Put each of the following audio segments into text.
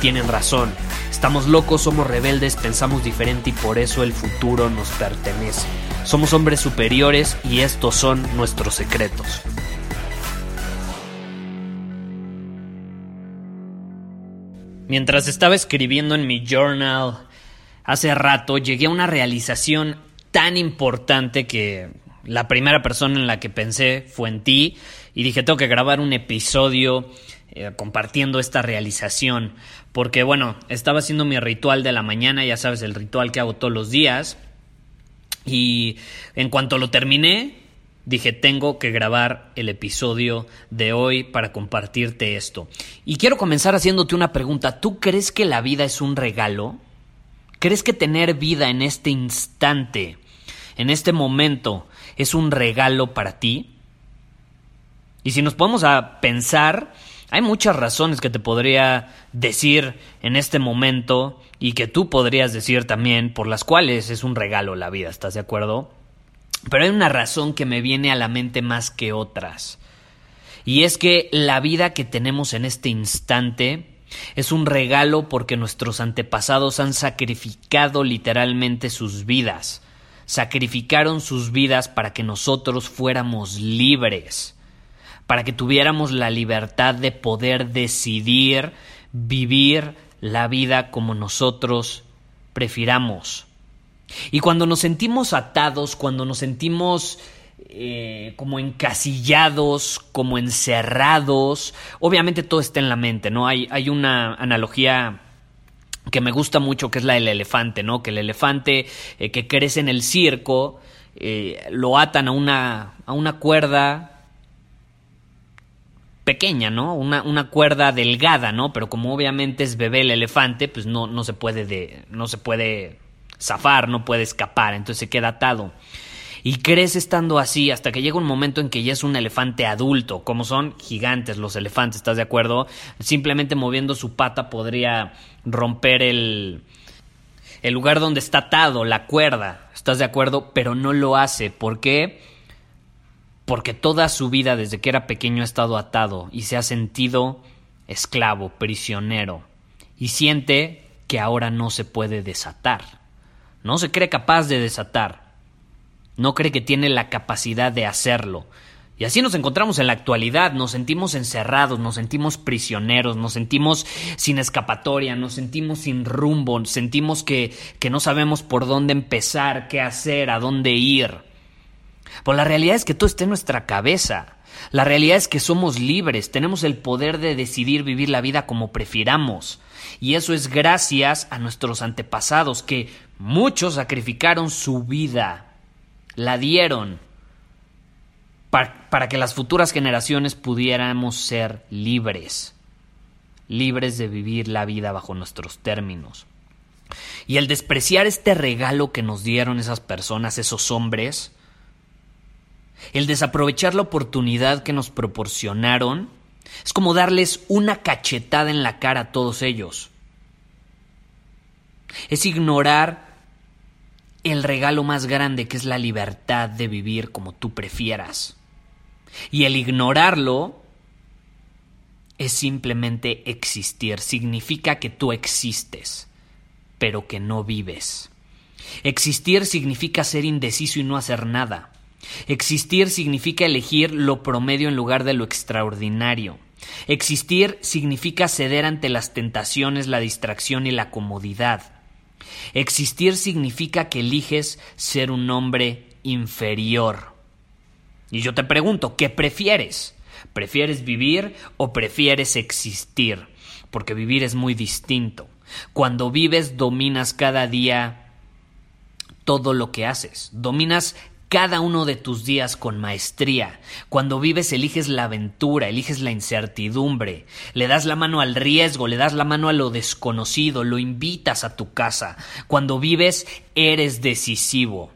tienen razón. Estamos locos, somos rebeldes, pensamos diferente y por eso el futuro nos pertenece. Somos hombres superiores y estos son nuestros secretos. Mientras estaba escribiendo en mi journal hace rato, llegué a una realización tan importante que la primera persona en la que pensé fue en ti y dije tengo que grabar un episodio eh, compartiendo esta realización porque bueno, estaba haciendo mi ritual de la mañana, ya sabes, el ritual que hago todos los días y en cuanto lo terminé, dije, tengo que grabar el episodio de hoy para compartirte esto. Y quiero comenzar haciéndote una pregunta. ¿Tú crees que la vida es un regalo? ¿Crees que tener vida en este instante, en este momento, es un regalo para ti? Y si nos podemos a pensar, hay muchas razones que te podría decir en este momento y que tú podrías decir también por las cuales es un regalo la vida, ¿estás de acuerdo? Pero hay una razón que me viene a la mente más que otras. Y es que la vida que tenemos en este instante es un regalo porque nuestros antepasados han sacrificado literalmente sus vidas. Sacrificaron sus vidas para que nosotros fuéramos libres, para que tuviéramos la libertad de poder decidir vivir la vida como nosotros prefiramos. Y cuando nos sentimos atados, cuando nos sentimos eh, como encasillados, como encerrados, obviamente todo está en la mente, ¿no? Hay, hay una analogía que me gusta mucho, que es la del elefante, ¿no? Que el elefante eh, que crece en el circo, eh, lo atan a una, a una cuerda pequeña, ¿no? Una, una, cuerda delgada, ¿no? Pero como obviamente es bebé el elefante, pues no, no se puede de, no se puede zafar, no puede escapar, entonces se queda atado. Y crece estando así hasta que llega un momento en que ya es un elefante adulto, como son gigantes los elefantes, ¿estás de acuerdo? Simplemente moviendo su pata podría romper el, el lugar donde está atado, la cuerda, ¿estás de acuerdo? Pero no lo hace, ¿por qué? Porque toda su vida desde que era pequeño ha estado atado y se ha sentido esclavo, prisionero, y siente que ahora no se puede desatar. No se cree capaz de desatar. No cree que tiene la capacidad de hacerlo. Y así nos encontramos en la actualidad, nos sentimos encerrados, nos sentimos prisioneros, nos sentimos sin escapatoria, nos sentimos sin rumbo, sentimos que, que no sabemos por dónde empezar, qué hacer, a dónde ir. Pues la realidad es que todo está en nuestra cabeza. La realidad es que somos libres, tenemos el poder de decidir vivir la vida como prefiramos. Y eso es gracias a nuestros antepasados, que muchos sacrificaron su vida, la dieron, para, para que las futuras generaciones pudiéramos ser libres, libres de vivir la vida bajo nuestros términos. Y el despreciar este regalo que nos dieron esas personas, esos hombres, el desaprovechar la oportunidad que nos proporcionaron es como darles una cachetada en la cara a todos ellos. Es ignorar el regalo más grande que es la libertad de vivir como tú prefieras. Y el ignorarlo es simplemente existir. Significa que tú existes, pero que no vives. Existir significa ser indeciso y no hacer nada. Existir significa elegir lo promedio en lugar de lo extraordinario. Existir significa ceder ante las tentaciones, la distracción y la comodidad. Existir significa que eliges ser un hombre inferior. Y yo te pregunto, ¿qué prefieres? ¿Prefieres vivir o prefieres existir? Porque vivir es muy distinto. Cuando vives dominas cada día todo lo que haces. Dominas cada uno de tus días con maestría. Cuando vives eliges la aventura, eliges la incertidumbre, le das la mano al riesgo, le das la mano a lo desconocido, lo invitas a tu casa. Cuando vives eres decisivo.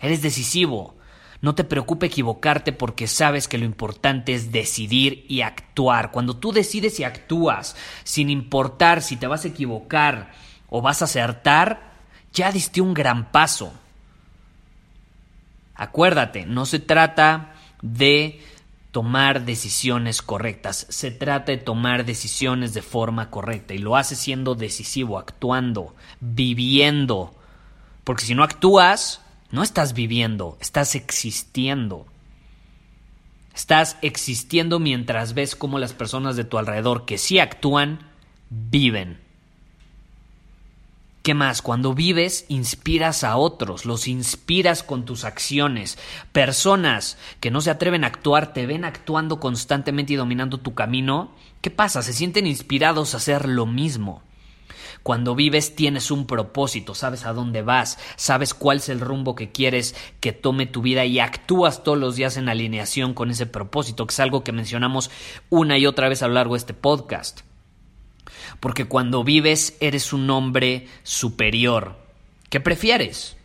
Eres decisivo. No te preocupe equivocarte porque sabes que lo importante es decidir y actuar. Cuando tú decides y actúas, sin importar si te vas a equivocar o vas a acertar, ya diste un gran paso. Acuérdate, no se trata de tomar decisiones correctas, se trata de tomar decisiones de forma correcta y lo haces siendo decisivo, actuando, viviendo. Porque si no actúas, no estás viviendo, estás existiendo. Estás existiendo mientras ves cómo las personas de tu alrededor que sí actúan, viven. ¿Qué más? Cuando vives, inspiras a otros, los inspiras con tus acciones. Personas que no se atreven a actuar, te ven actuando constantemente y dominando tu camino. ¿Qué pasa? Se sienten inspirados a hacer lo mismo. Cuando vives tienes un propósito, sabes a dónde vas, sabes cuál es el rumbo que quieres que tome tu vida y actúas todos los días en alineación con ese propósito, que es algo que mencionamos una y otra vez a lo largo de este podcast porque cuando vives eres un hombre superior. ¿Qué prefieres?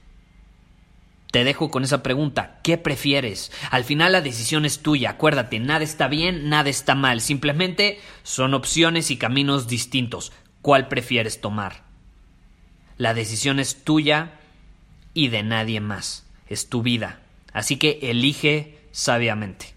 Te dejo con esa pregunta. ¿Qué prefieres? Al final la decisión es tuya. Acuérdate, nada está bien, nada está mal. Simplemente son opciones y caminos distintos. ¿Cuál prefieres tomar? La decisión es tuya y de nadie más. Es tu vida. Así que elige sabiamente.